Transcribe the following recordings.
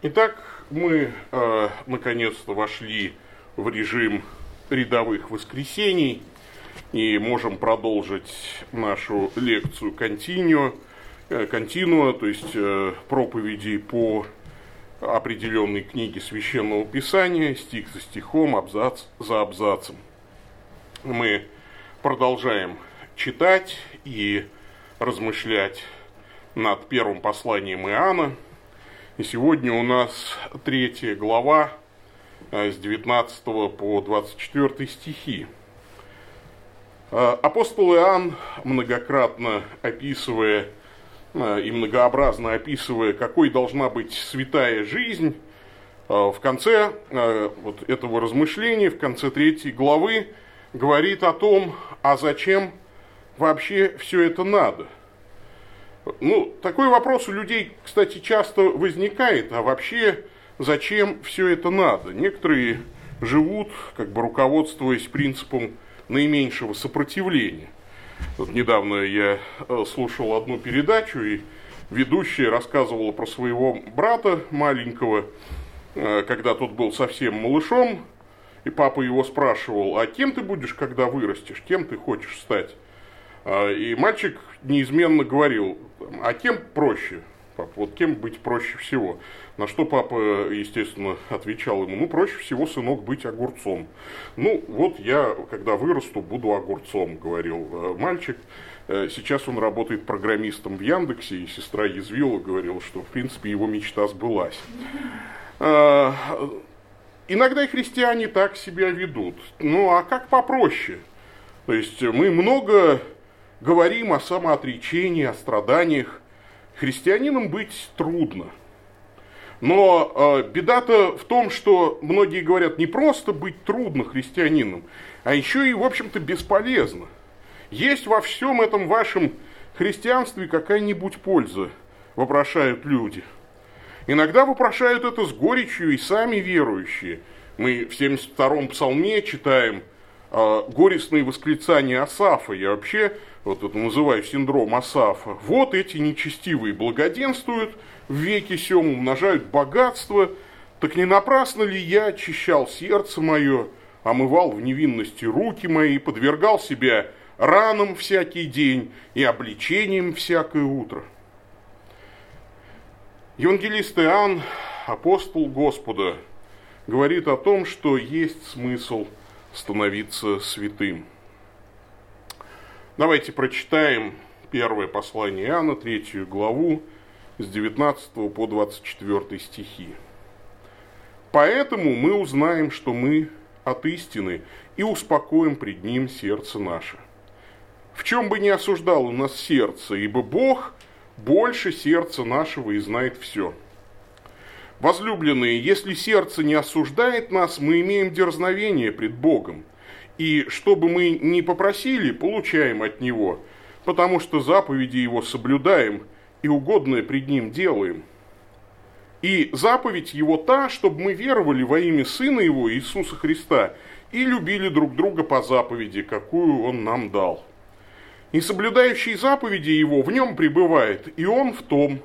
Итак, мы э, наконец-то вошли в режим рядовых воскресений и можем продолжить нашу лекцию континуа, континуа то есть э, проповеди по определенной книге Священного Писания, стих за стихом, абзац за абзацем. Мы продолжаем читать и размышлять над первым посланием Иоанна – и сегодня у нас третья глава э, с 19 по 24 стихи. Э, апостол Иоанн, многократно описывая э, и многообразно описывая, какой должна быть святая жизнь, в конце вот этого размышления, в конце третьей главы, говорит о том, а зачем вообще все это надо – ну, такой вопрос у людей, кстати, часто возникает, а вообще зачем все это надо? Некоторые живут, как бы руководствуясь принципом наименьшего сопротивления. Вот недавно я э, слушал одну передачу, и ведущая рассказывала про своего брата маленького, э, когда тот был совсем малышом, и папа его спрашивал, а кем ты будешь, когда вырастешь, кем ты хочешь стать? А, и мальчик неизменно говорил, а кем проще? Пап, вот кем быть проще всего? На что папа, естественно, отвечал ему, ну, проще всего, сынок, быть огурцом. Ну, вот я, когда вырасту, буду огурцом, говорил э, мальчик. Э, сейчас он работает программистом в Яндексе, и сестра язвила, говорила, что, в принципе, его мечта сбылась. А, иногда и христиане так себя ведут. Ну, а как попроще? То есть мы много говорим о самоотречении, о страданиях. Христианином быть трудно. Но э, беда-то в том, что многие говорят, не просто быть трудно христианином, а еще и, в общем-то, бесполезно. Есть во всем этом вашем христианстве какая-нибудь польза, вопрошают люди. Иногда вопрошают это с горечью и сами верующие. Мы в 72-м псалме читаем э, горестные восклицания Асафа. Я вообще вот это называю синдром Асафа, вот эти нечестивые благоденствуют в веке сем, умножают богатство, так не напрасно ли я очищал сердце мое, омывал в невинности руки мои, подвергал себя ранам всякий день и обличением всякое утро. Евангелист Иоанн, апостол Господа, говорит о том, что есть смысл становиться святым. Давайте прочитаем первое послание Иоанна, третью главу, с 19 по 24 стихи. «Поэтому мы узнаем, что мы от истины, и успокоим пред Ним сердце наше. В чем бы ни осуждало нас сердце, ибо Бог больше сердца нашего и знает все. Возлюбленные, если сердце не осуждает нас, мы имеем дерзновение пред Богом – и что бы мы ни попросили, получаем от Него, потому что заповеди Его соблюдаем и угодное пред Ним делаем. И заповедь Его та, чтобы мы веровали во имя Сына Его, Иисуса Христа, и любили друг друга по заповеди, какую Он нам дал. И соблюдающий заповеди Его в нем пребывает, и Он в том.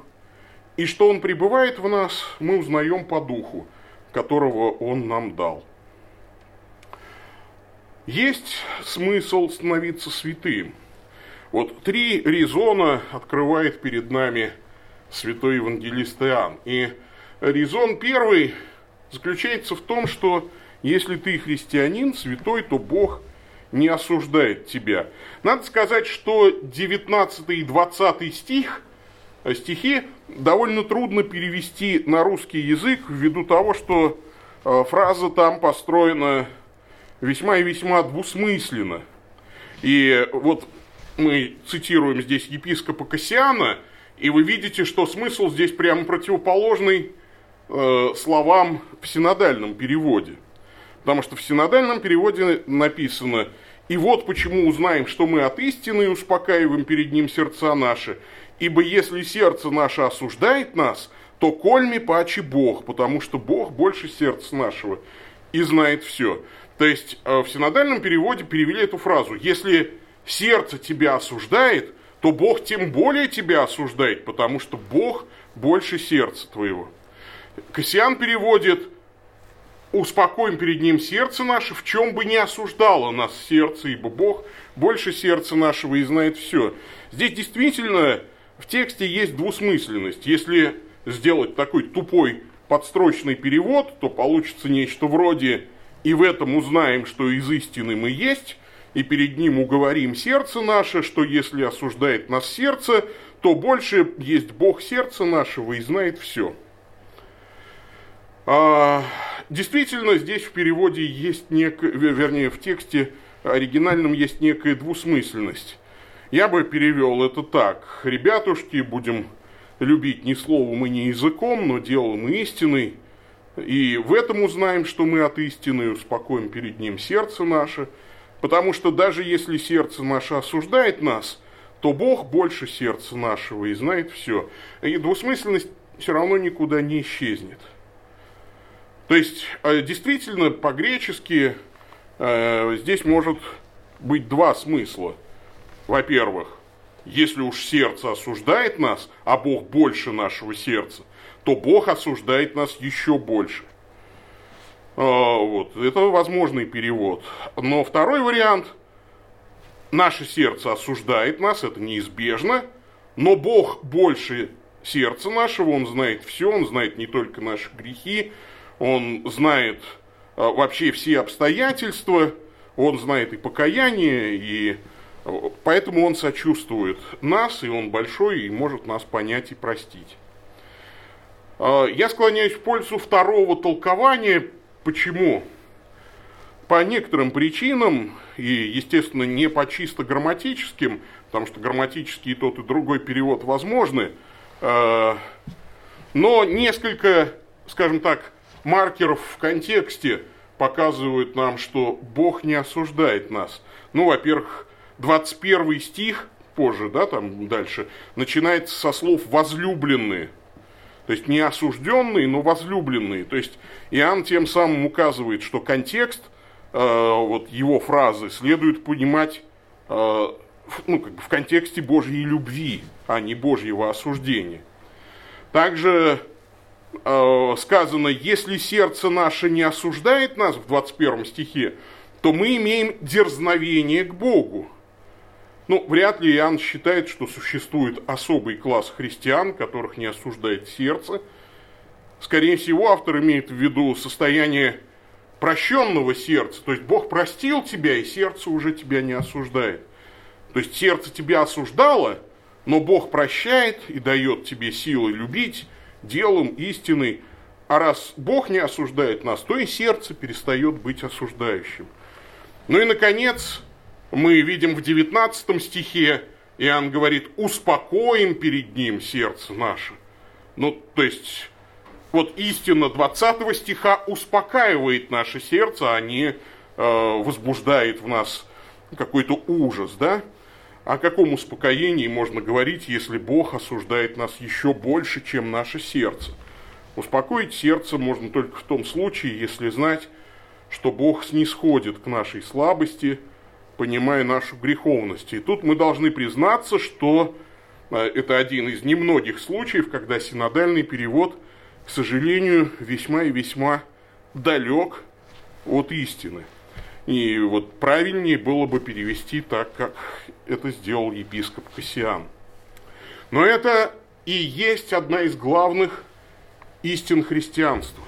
И что Он пребывает в нас, мы узнаем по духу, которого Он нам дал. Есть смысл становиться святым. Вот три резона открывает перед нами святой евангелист Иоанн. И резон первый заключается в том, что если ты христианин, святой, то Бог не осуждает тебя. Надо сказать, что 19 и 20 стих, стихи довольно трудно перевести на русский язык ввиду того, что э, фраза там построена весьма и весьма двусмысленно. И вот мы цитируем здесь епископа Кассиана, и вы видите, что смысл здесь прямо противоположный э, словам в синодальном переводе. Потому что в синодальном переводе написано «И вот почему узнаем, что мы от истины успокаиваем перед ним сердца наши, ибо если сердце наше осуждает нас, то кольми паче Бог, потому что Бог больше сердца нашего и знает все». То есть э, в синодальном переводе перевели эту фразу. Если сердце тебя осуждает, то Бог тем более тебя осуждает, потому что Бог больше сердца твоего. Кассиан переводит «Успокоим перед ним сердце наше, в чем бы не осуждало нас сердце, ибо Бог больше сердца нашего и знает все». Здесь действительно в тексте есть двусмысленность. Если сделать такой тупой подстрочный перевод, то получится нечто вроде «И в этом узнаем, что из истины мы есть, и перед ним уговорим сердце наше, что если осуждает нас сердце, то больше есть Бог сердца нашего и знает все». А, действительно, здесь в переводе есть некая, вернее, в тексте оригинальном есть некая двусмысленность. Я бы перевел это так. Ребятушки, будем любить не словом и не языком, но делом и истиной. И в этом узнаем, что мы от истины, успокоим перед ним сердце наше. Потому что даже если сердце наше осуждает нас, то Бог больше сердца нашего и знает все. И двусмысленность все равно никуда не исчезнет. То есть, э, действительно, по-гречески э, здесь может быть два смысла. Во-первых, если уж сердце осуждает нас, а Бог больше нашего сердца, то Бог осуждает нас еще больше. Э, вот, это возможный перевод. Но второй вариант. Наше сердце осуждает нас, это неизбежно, но Бог больше сердца нашего, Он знает все, Он знает не только наши грехи, он знает а, вообще все обстоятельства, он знает и покаяние, и а, поэтому он сочувствует нас, и он большой, и может нас понять и простить. А, я склоняюсь в пользу второго толкования. Почему? По некоторым причинам, и, естественно, не по чисто грамматическим, потому что грамматический и тот, и другой перевод возможны, но несколько, скажем так, маркеров в контексте показывают нам, что Бог не осуждает нас. Ну, во-первых, 21 стих, позже, да, там дальше, начинается со слов «возлюбленные». То есть не осужденные, но возлюбленные. То есть Иоанн тем самым указывает, что контекст э, вот его фразы следует понимать э, ну, как бы в контексте Божьей любви, а не Божьего осуждения. Также Э, сказано, если сердце наше не осуждает нас в 21 стихе, то мы имеем дерзновение к Богу. Ну, вряд ли Иоанн считает, что существует особый класс христиан, которых не осуждает сердце. Скорее всего, автор имеет в виду состояние прощенного сердца. То есть Бог простил тебя, и сердце уже тебя не осуждает. То есть сердце тебя осуждало, но Бог прощает и дает тебе силы любить, делом истины. А раз Бог не осуждает нас, то и сердце перестает быть осуждающим. Ну и, наконец, мы видим в 19 стихе, Иоанн говорит, успокоим перед ним сердце наше. Ну, то есть, вот истина 20 стиха успокаивает наше сердце, а не э, возбуждает в нас какой-то ужас, да? О каком успокоении можно говорить, если Бог осуждает нас еще больше, чем наше сердце? Успокоить сердце можно только в том случае, если знать, что Бог снисходит к нашей слабости, понимая нашу греховность. И тут мы должны признаться, что э, это один из немногих случаев, когда синодальный перевод, к сожалению, весьма и весьма далек от истины. И вот правильнее было бы перевести так, как это сделал епископ Кассиан. Но это и есть одна из главных истин христианства.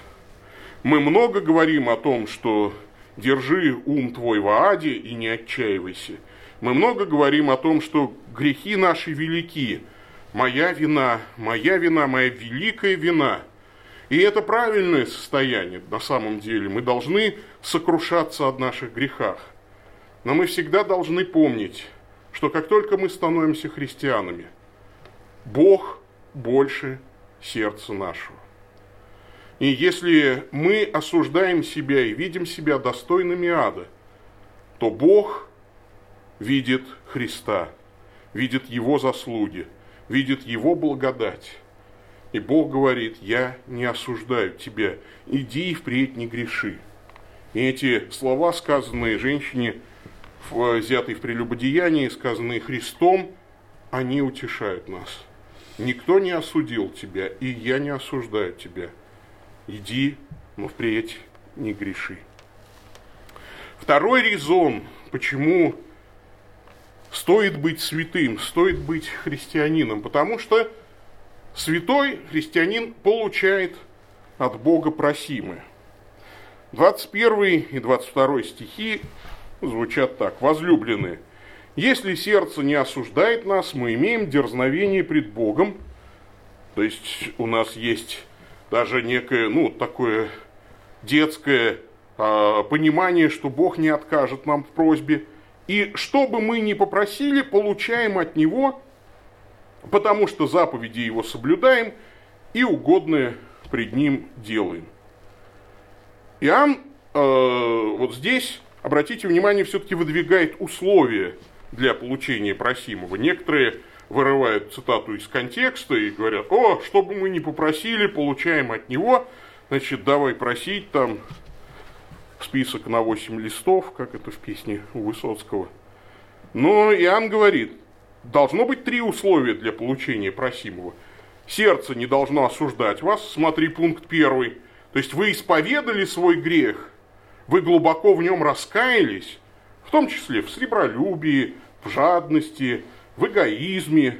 Мы много говорим о том, что держи ум твой в Ааде и не отчаивайся. Мы много говорим о том, что грехи наши велики. Моя вина, моя вина, моя великая вина – и это правильное состояние на самом деле. Мы должны сокрушаться от наших грехах. Но мы всегда должны помнить, что как только мы становимся христианами, Бог больше сердца нашего. И если мы осуждаем себя и видим себя достойными ада, то Бог видит Христа, видит Его заслуги, видит Его благодать. И Бог говорит, я не осуждаю тебя, иди и впредь не греши. И эти слова, сказанные женщине, взятые в прелюбодеянии, сказанные Христом, они утешают нас. Никто не осудил тебя, и я не осуждаю тебя. Иди, но впредь не греши. Второй резон, почему стоит быть святым, стоит быть христианином, потому что святой христианин получает от Бога просимое. 21 и 22 стихи звучат так. Возлюбленные, если сердце не осуждает нас, мы имеем дерзновение пред Богом. То есть у нас есть даже некое, ну, такое детское э, понимание, что Бог не откажет нам в просьбе. И что бы мы ни попросили, получаем от Него, потому что заповеди Его соблюдаем и угодное пред Ним делаем. Иоанн э, вот здесь, обратите внимание, все-таки выдвигает условия для получения просимого. Некоторые вырывают цитату из контекста и говорят, о, что бы мы ни попросили, получаем от него, значит, давай просить там список на 8 листов, как это в песне у Высоцкого. Но Иоанн говорит, должно быть три условия для получения просимого. Сердце не должно осуждать вас, смотри пункт первый. То есть вы исповедали свой грех, вы глубоко в нем раскаялись, в том числе в сребролюбии, в жадности, в эгоизме,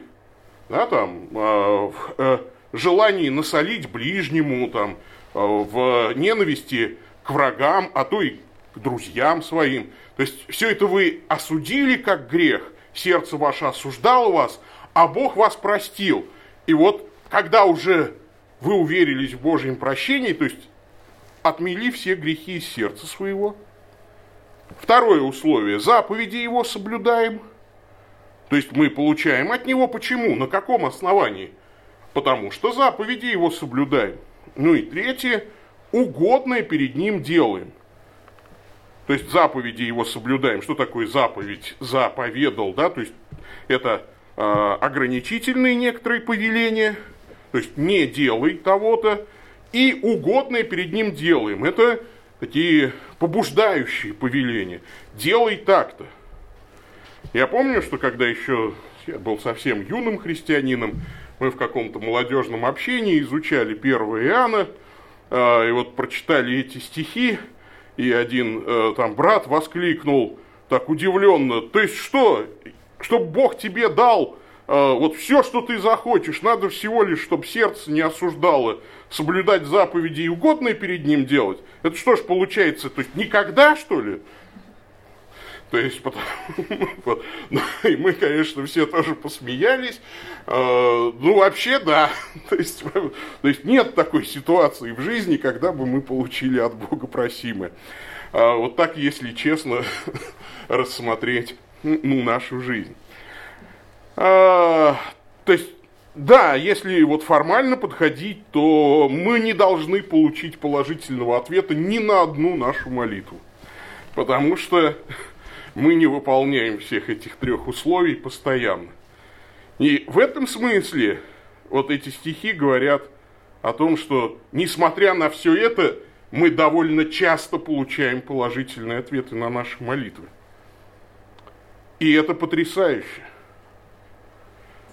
да, там, э, в э, желании насолить ближнему, там, э, в ненависти к врагам, а то и к друзьям своим. То есть все это вы осудили как грех, сердце ваше осуждало вас, а Бог вас простил. И вот когда уже вы уверились в Божьем прощении, то есть отмели все грехи из сердца своего. Второе условие. Заповеди его соблюдаем. То есть мы получаем от него почему? На каком основании? Потому что заповеди его соблюдаем. Ну и третье. Угодное перед ним делаем. То есть заповеди его соблюдаем. Что такое заповедь? Заповедал, да? То есть это э, ограничительные некоторые повеления. То есть не делай того-то и угодное перед ним делаем. Это такие побуждающие повеления. Делай так-то. Я помню, что когда еще я был совсем юным христианином, мы в каком-то молодежном общении изучали 1 Иоанна, э, и вот прочитали эти стихи, и один э, там брат воскликнул так удивленно, то есть что, чтобы Бог тебе дал э, вот все, что ты захочешь, надо всего лишь, чтобы сердце не осуждало соблюдать заповеди и угодное перед ним делать, это что ж получается, то есть никогда, что ли? То есть, потому, вот, ну, и мы, конечно, все тоже посмеялись. Э, ну, вообще, да. То есть, то есть, нет такой ситуации в жизни, когда бы мы получили от Бога просимое. Э, вот так, если честно, рассмотреть ну, нашу жизнь. Э, то есть, да, если вот формально подходить, то мы не должны получить положительного ответа ни на одну нашу молитву. Потому что мы не выполняем всех этих трех условий постоянно. И в этом смысле вот эти стихи говорят о том, что несмотря на все это, мы довольно часто получаем положительные ответы на наши молитвы. И это потрясающе.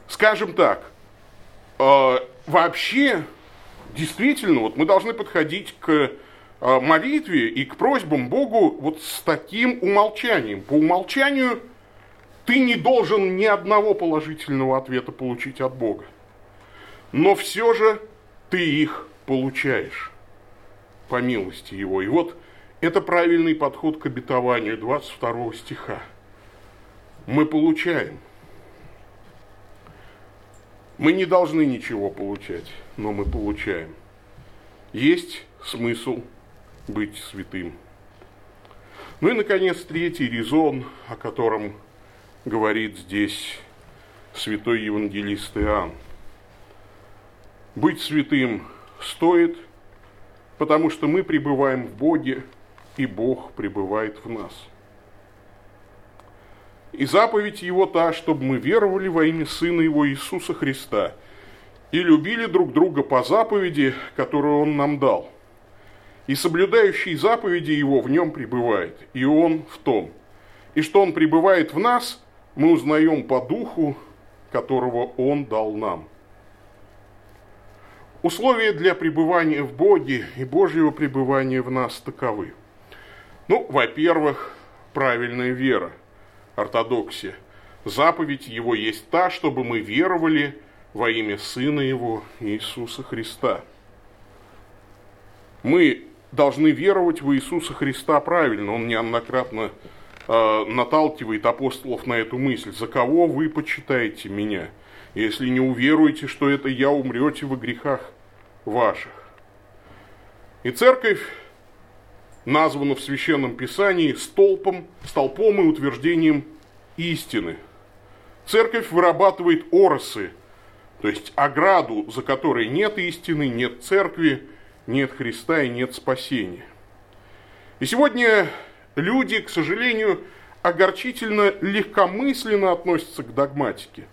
Скажем так, э, вообще, действительно, вот мы должны подходить к молитве и к просьбам Богу вот с таким умолчанием. По умолчанию ты не должен ни одного положительного ответа получить от Бога. Но все же ты их получаешь по милости Его. И вот это правильный подход к обетованию 22 стиха. Мы получаем – мы не должны ничего получать, но мы получаем. Есть смысл быть святым. Ну и, наконец, третий резон, о котором говорит здесь святой евангелист Иоанн. Быть святым стоит, потому что мы пребываем в Боге, и Бог пребывает в нас – и заповедь его та, чтобы мы веровали во имя Сына Его Иисуса Христа и любили друг друга по заповеди, которую Он нам дал. И соблюдающий заповеди Его в нем пребывает, и Он в том. И что Он пребывает в нас, мы узнаем по Духу, которого Он дал нам. Условия для пребывания в Боге и Божьего пребывания в нас таковы. Ну, во-первых, правильная вера, ортодоксия. Заповедь его есть та, чтобы мы веровали во имя Сына Его, Иисуса Христа. Мы должны веровать в Иисуса Христа правильно. Он неоднократно э, наталкивает апостолов на эту мысль. «За кого вы почитаете меня? Если не уверуете, что это я, умрете во грехах ваших». И церковь названа в Священном Писании столпом, столпом и утверждением истины. Церковь вырабатывает оросы, то есть ограду, за которой нет истины, нет церкви, нет Христа и нет спасения. И сегодня люди, к сожалению, огорчительно легкомысленно относятся к догматике.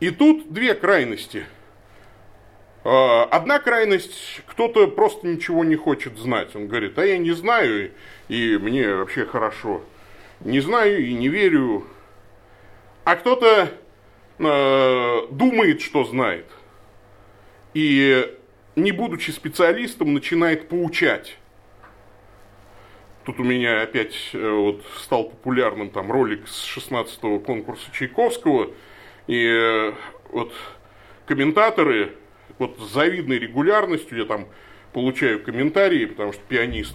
И тут две крайности. А, одна крайность, кто-то просто ничего не хочет знать. Он говорит, а я не знаю, и мне вообще хорошо. Не знаю и не верю. А кто-то э, думает, что знает. И не будучи специалистом, начинает поучать. Тут у меня опять э, вот стал популярным там ролик с 16-го конкурса Чайковского, и э, вот комментаторы вот с завидной регулярностью, я там получаю комментарии, потому что пианист,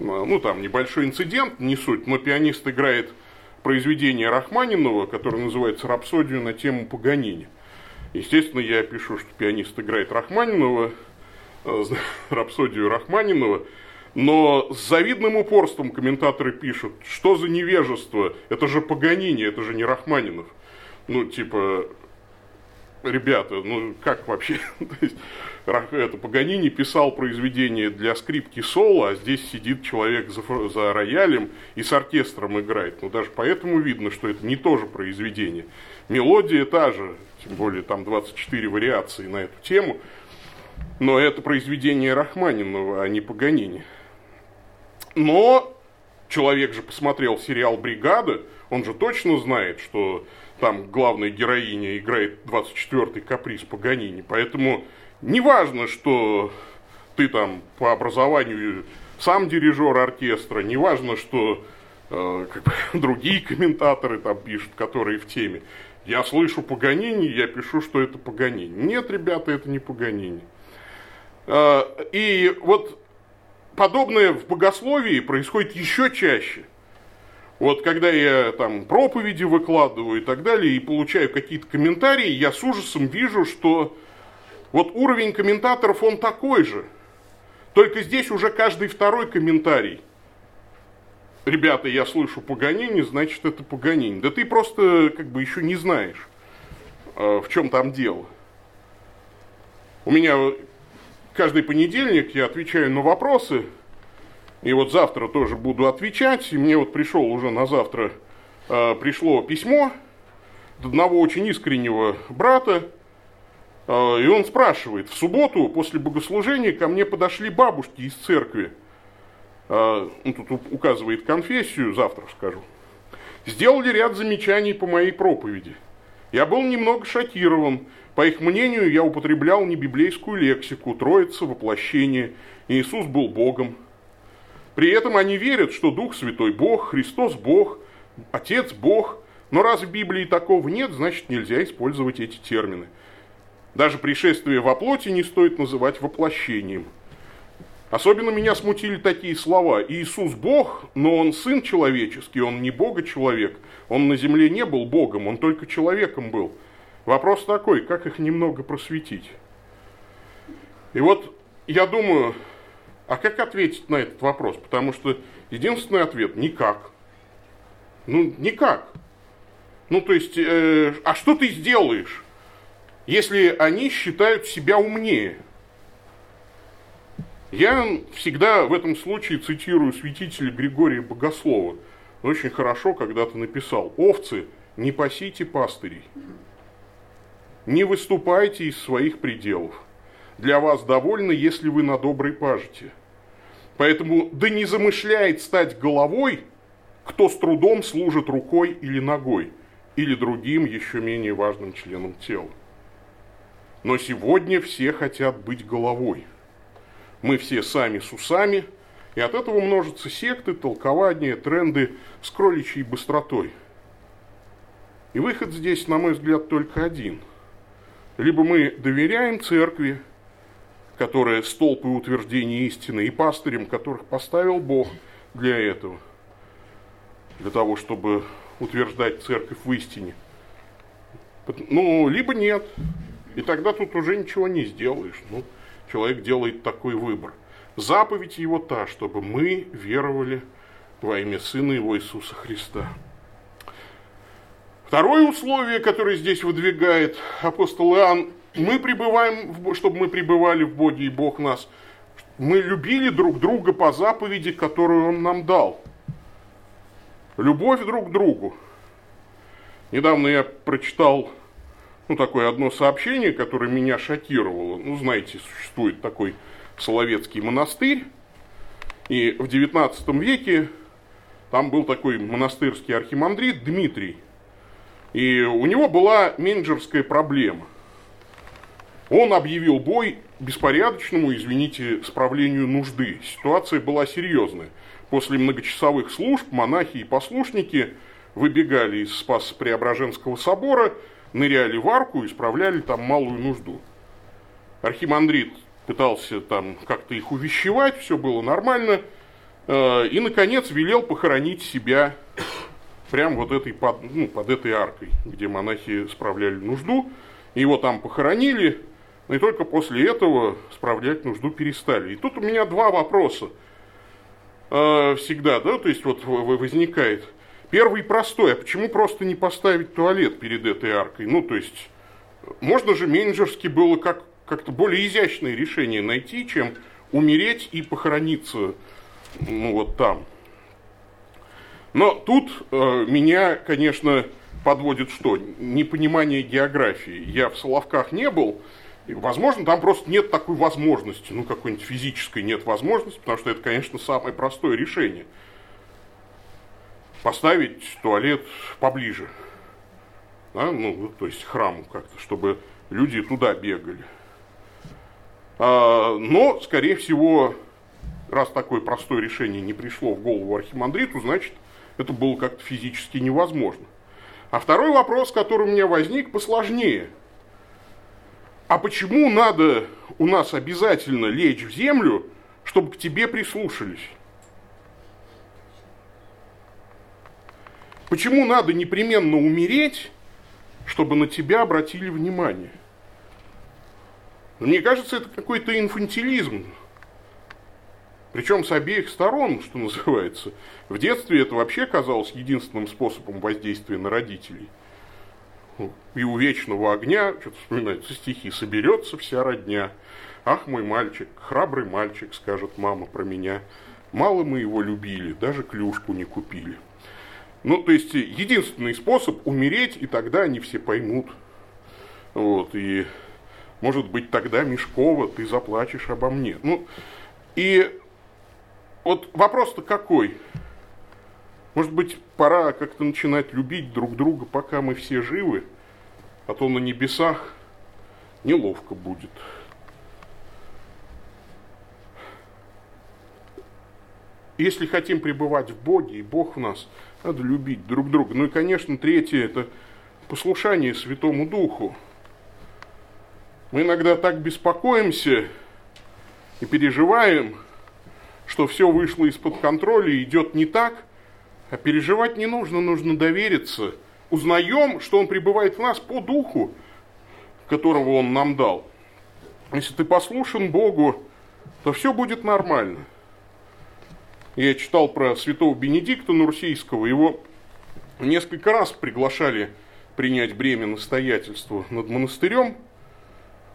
э, ну там небольшой инцидент, не суть, но пианист играет произведение Рахманинова, которое называется «Рапсодию на тему Паганини». Естественно, я пишу, что пианист играет Рахманинова, рапсодию Рахманинова, но с завидным упорством комментаторы пишут, что за невежество, это же Паганини, это же не Рахманинов. Ну, типа, ребята, ну как вообще? это Паганини писал произведение для скрипки соло, а здесь сидит человек за, за роялем и с оркестром играет. Ну даже поэтому видно, что это не то же произведение. Мелодия та же, тем более там 24 вариации на эту тему – но это произведение Рахманинова, а не Паганини. Но человек же посмотрел сериал «Бригада», он же точно знает, что там главная героиня играет 24-й каприз Паганини. Поэтому неважно, что ты там по образованию сам дирижер оркестра, неважно, что э, как бы, другие комментаторы там пишут, которые в теме. Я слышу Паганини, я пишу, что это Паганини. Нет, ребята, это не Паганини. Э, и вот подобное в богословии происходит еще чаще. Вот когда я там проповеди выкладываю и так далее, и получаю какие-то комментарии, я с ужасом вижу, что вот уровень комментаторов, он такой же. Только здесь уже каждый второй комментарий. Ребята, я слышу Паганини, значит это Паганини. Да ты просто как бы еще не знаешь, э, в чем там дело. У меня каждый понедельник я отвечаю на вопросы, и вот завтра тоже буду отвечать. И мне вот пришел уже на завтра, э, пришло письмо от одного очень искреннего брата, э, и он спрашивает, в субботу после богослужения ко мне подошли бабушки из церкви, э, он тут указывает конфессию, завтра скажу, сделали ряд замечаний по моей проповеди. Я был немного шокирован, по их мнению, я употреблял не библейскую лексику, троица, воплощение, Иисус был Богом. При этом они верят, что Дух Святой Бог, Христос Бог, Отец Бог, но раз в Библии такого нет, значит нельзя использовать эти термины. Даже пришествие во плоти не стоит называть воплощением. Особенно меня смутили такие слова. Иисус Бог, но Он Сын человеческий, Он не Бога-человек. Он на земле не был Богом, Он только человеком был – Вопрос такой, как их немного просветить? И вот я думаю, а как ответить на этот вопрос? Потому что единственный ответ – никак. Ну, никак. Ну, то есть, э, а что ты сделаешь, если они считают себя умнее? Я всегда в этом случае цитирую святителя Григория Богослова. Очень хорошо когда-то написал «Овцы, не пасите пастырей». Не выступайте из своих пределов. Для вас довольно, если вы на доброй пажите. Поэтому да не замышляет стать головой, кто с трудом служит рукой или ногой, или другим еще менее важным членом тела. Но сегодня все хотят быть головой. Мы все сами с усами, и от этого множатся секты, толкования, тренды с кроличьей быстротой. И выход здесь, на мой взгляд, только один. Либо мы доверяем церкви, которая столб и истины, и пастырям, которых поставил Бог для этого, для того, чтобы утверждать церковь в истине. Ну, либо нет. И тогда тут уже ничего не сделаешь. Ну, человек делает такой выбор. Заповедь его та, чтобы мы веровали во имя Сына Его Иисуса Христа. Второе условие, которое здесь выдвигает апостол Иоанн, мы пребываем, чтобы мы пребывали в Боге, и Бог нас. Мы любили друг друга по заповеди, которую Он нам дал. Любовь друг к другу. Недавно я прочитал ну, такое одно сообщение, которое меня шокировало. Ну, знаете, существует такой Соловецкий монастырь, и в XIX веке там был такой монастырский архимандрит Дмитрий, и у него была менеджерская проблема. Он объявил бой беспорядочному, извините, справлению нужды. Ситуация была серьезная. После многочасовых служб монахи и послушники выбегали из Спас-Преображенского собора, ныряли в арку и справляли там малую нужду. Архимандрит пытался там как-то их увещевать, все было нормально, э, и, наконец, велел похоронить себя прямо вот этой, под, ну, под этой аркой, где монахи справляли нужду. Его там похоронили, и только после этого справлять нужду перестали. И тут у меня два вопроса э, всегда, да, то есть вот возникает. Первый простой, а почему просто не поставить туалет перед этой аркой? Ну, то есть, можно же менеджерски было как, как-то более изящное решение найти, чем умереть и похорониться, ну, вот там. Но тут э, меня, конечно, подводит что? Непонимание географии. Я в Соловках не был, и, возможно, там просто нет такой возможности, ну, какой-нибудь физической нет возможности, потому что это, конечно, самое простое решение. Поставить туалет поближе, да, ну, то есть храму как-то, чтобы люди туда бегали. А, но, скорее всего, раз такое простое решение не пришло в голову архимандриту, значит, это было как-то физически невозможно. А второй вопрос, который у меня возник, посложнее. А почему надо у нас обязательно лечь в землю, чтобы к тебе прислушались? Почему надо непременно умереть, чтобы на тебя обратили внимание? Мне кажется, это какой-то инфантилизм. Причем с обеих сторон, что называется. В детстве это вообще казалось единственным способом воздействия на родителей. И у вечного огня, что-то вспоминаются стихи, соберется вся родня. Ах, мой мальчик, храбрый мальчик, скажет мама про меня. Мало мы его любили, даже клюшку не купили. Ну, то есть, единственный способ умереть, и тогда они все поймут. Вот, и, может быть, тогда, Мешкова, ты заплачешь обо мне. Ну, и вот вопрос-то какой? Может быть, пора как-то начинать любить друг друга, пока мы все живы, а то на небесах неловко будет. Если хотим пребывать в Боге, и Бог в нас, надо любить друг друга. Ну и, конечно, третье – это послушание Святому Духу. Мы иногда так беспокоимся и переживаем – что все вышло из-под контроля и идет не так, а переживать не нужно, нужно довериться. Узнаем, что Он пребывает в нас по духу, которого Он нам дал. Если ты послушен Богу, то все будет нормально. Я читал про святого Бенедикта Нурсийского, его несколько раз приглашали принять бремя настоятельства над монастырем.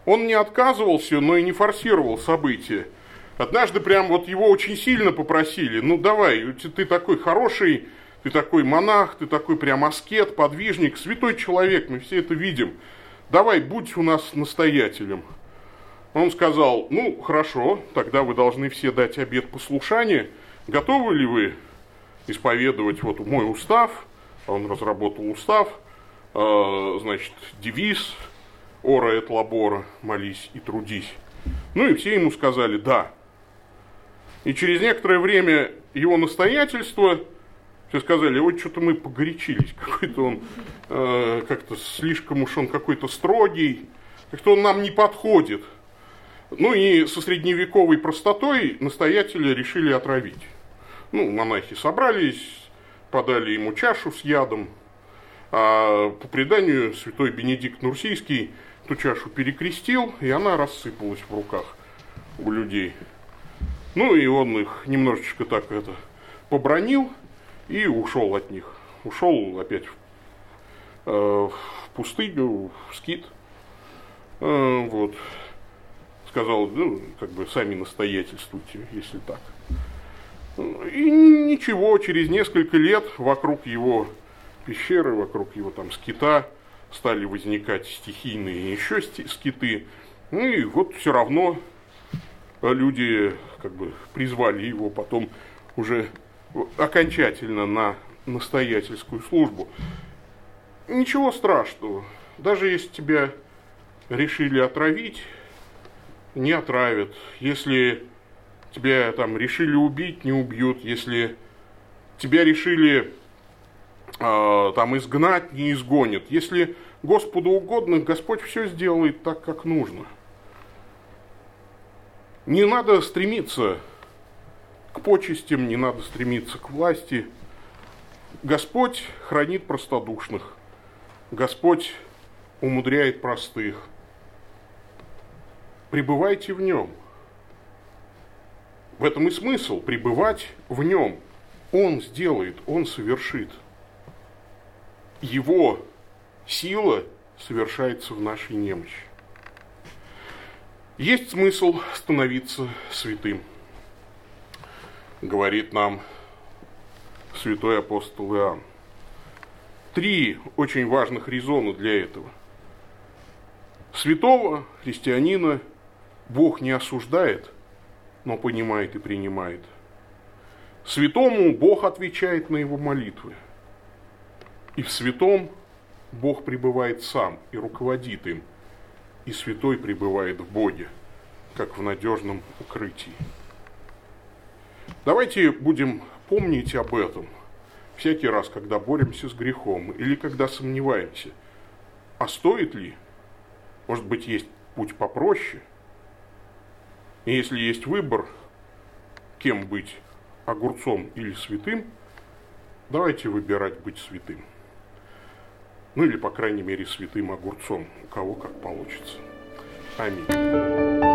Он не отказывался, но и не форсировал события. Однажды прям вот его очень сильно попросили, ну давай, ты такой хороший, ты такой монах, ты такой прям аскет, подвижник, святой человек, мы все это видим. Давай, будь у нас настоятелем. Он сказал, ну хорошо, тогда вы должны все дать обет послушания. Готовы ли вы исповедовать вот мой устав? Он разработал устав, э, значит, девиз, ора et лабора, молись и трудись. Ну и все ему сказали «да». И через некоторое время его настоятельство, все сказали, ой, что-то мы погорячились, какой-то он, э, как-то слишком уж он какой-то строгий, как-то он нам не подходит. Ну и со средневековой простотой настоятеля решили отравить. Ну, монахи собрались, подали ему чашу с ядом, а по преданию святой Бенедикт Нурсийский эту чашу перекрестил, и она рассыпалась в руках у людей. Ну и он их немножечко так это побронил и ушел от них. Ушел опять в, э, в пустыню, в скит. Э, вот. Сказал, ну, как бы сами настоятельствуйте, если так. И ничего, через несколько лет вокруг его пещеры, вокруг его там скита стали возникать стихийные еще скиты. Ну и вот все равно люди как бы призвали его потом уже окончательно на настоятельскую службу. Ничего страшного. Даже если тебя решили отравить, не отравят. Если тебя там решили убить, не убьют. Если тебя решили э, там изгнать, не изгонят. Если Господу угодно, Господь все сделает так, как нужно. Не надо стремиться к почестям, не надо стремиться к власти. Господь хранит простодушных. Господь умудряет простых. Пребывайте в нем. В этом и смысл, пребывать в нем. Он сделает, он совершит. Его сила совершается в нашей немощи. Есть смысл становиться святым, говорит нам святой апостол Иоанн. Три очень важных резона для этого. Святого христианина Бог не осуждает, но понимает и принимает. Святому Бог отвечает на его молитвы. И в святом Бог пребывает сам и руководит им – и святой пребывает в Боге, как в надежном укрытии. Давайте будем помнить об этом всякий раз, когда боремся с грехом или когда сомневаемся. А стоит ли? Может быть, есть путь попроще? И если есть выбор, кем быть, огурцом или святым, давайте выбирать быть святым. Ну или, по крайней мере, святым огурцом, у кого как получится. Аминь.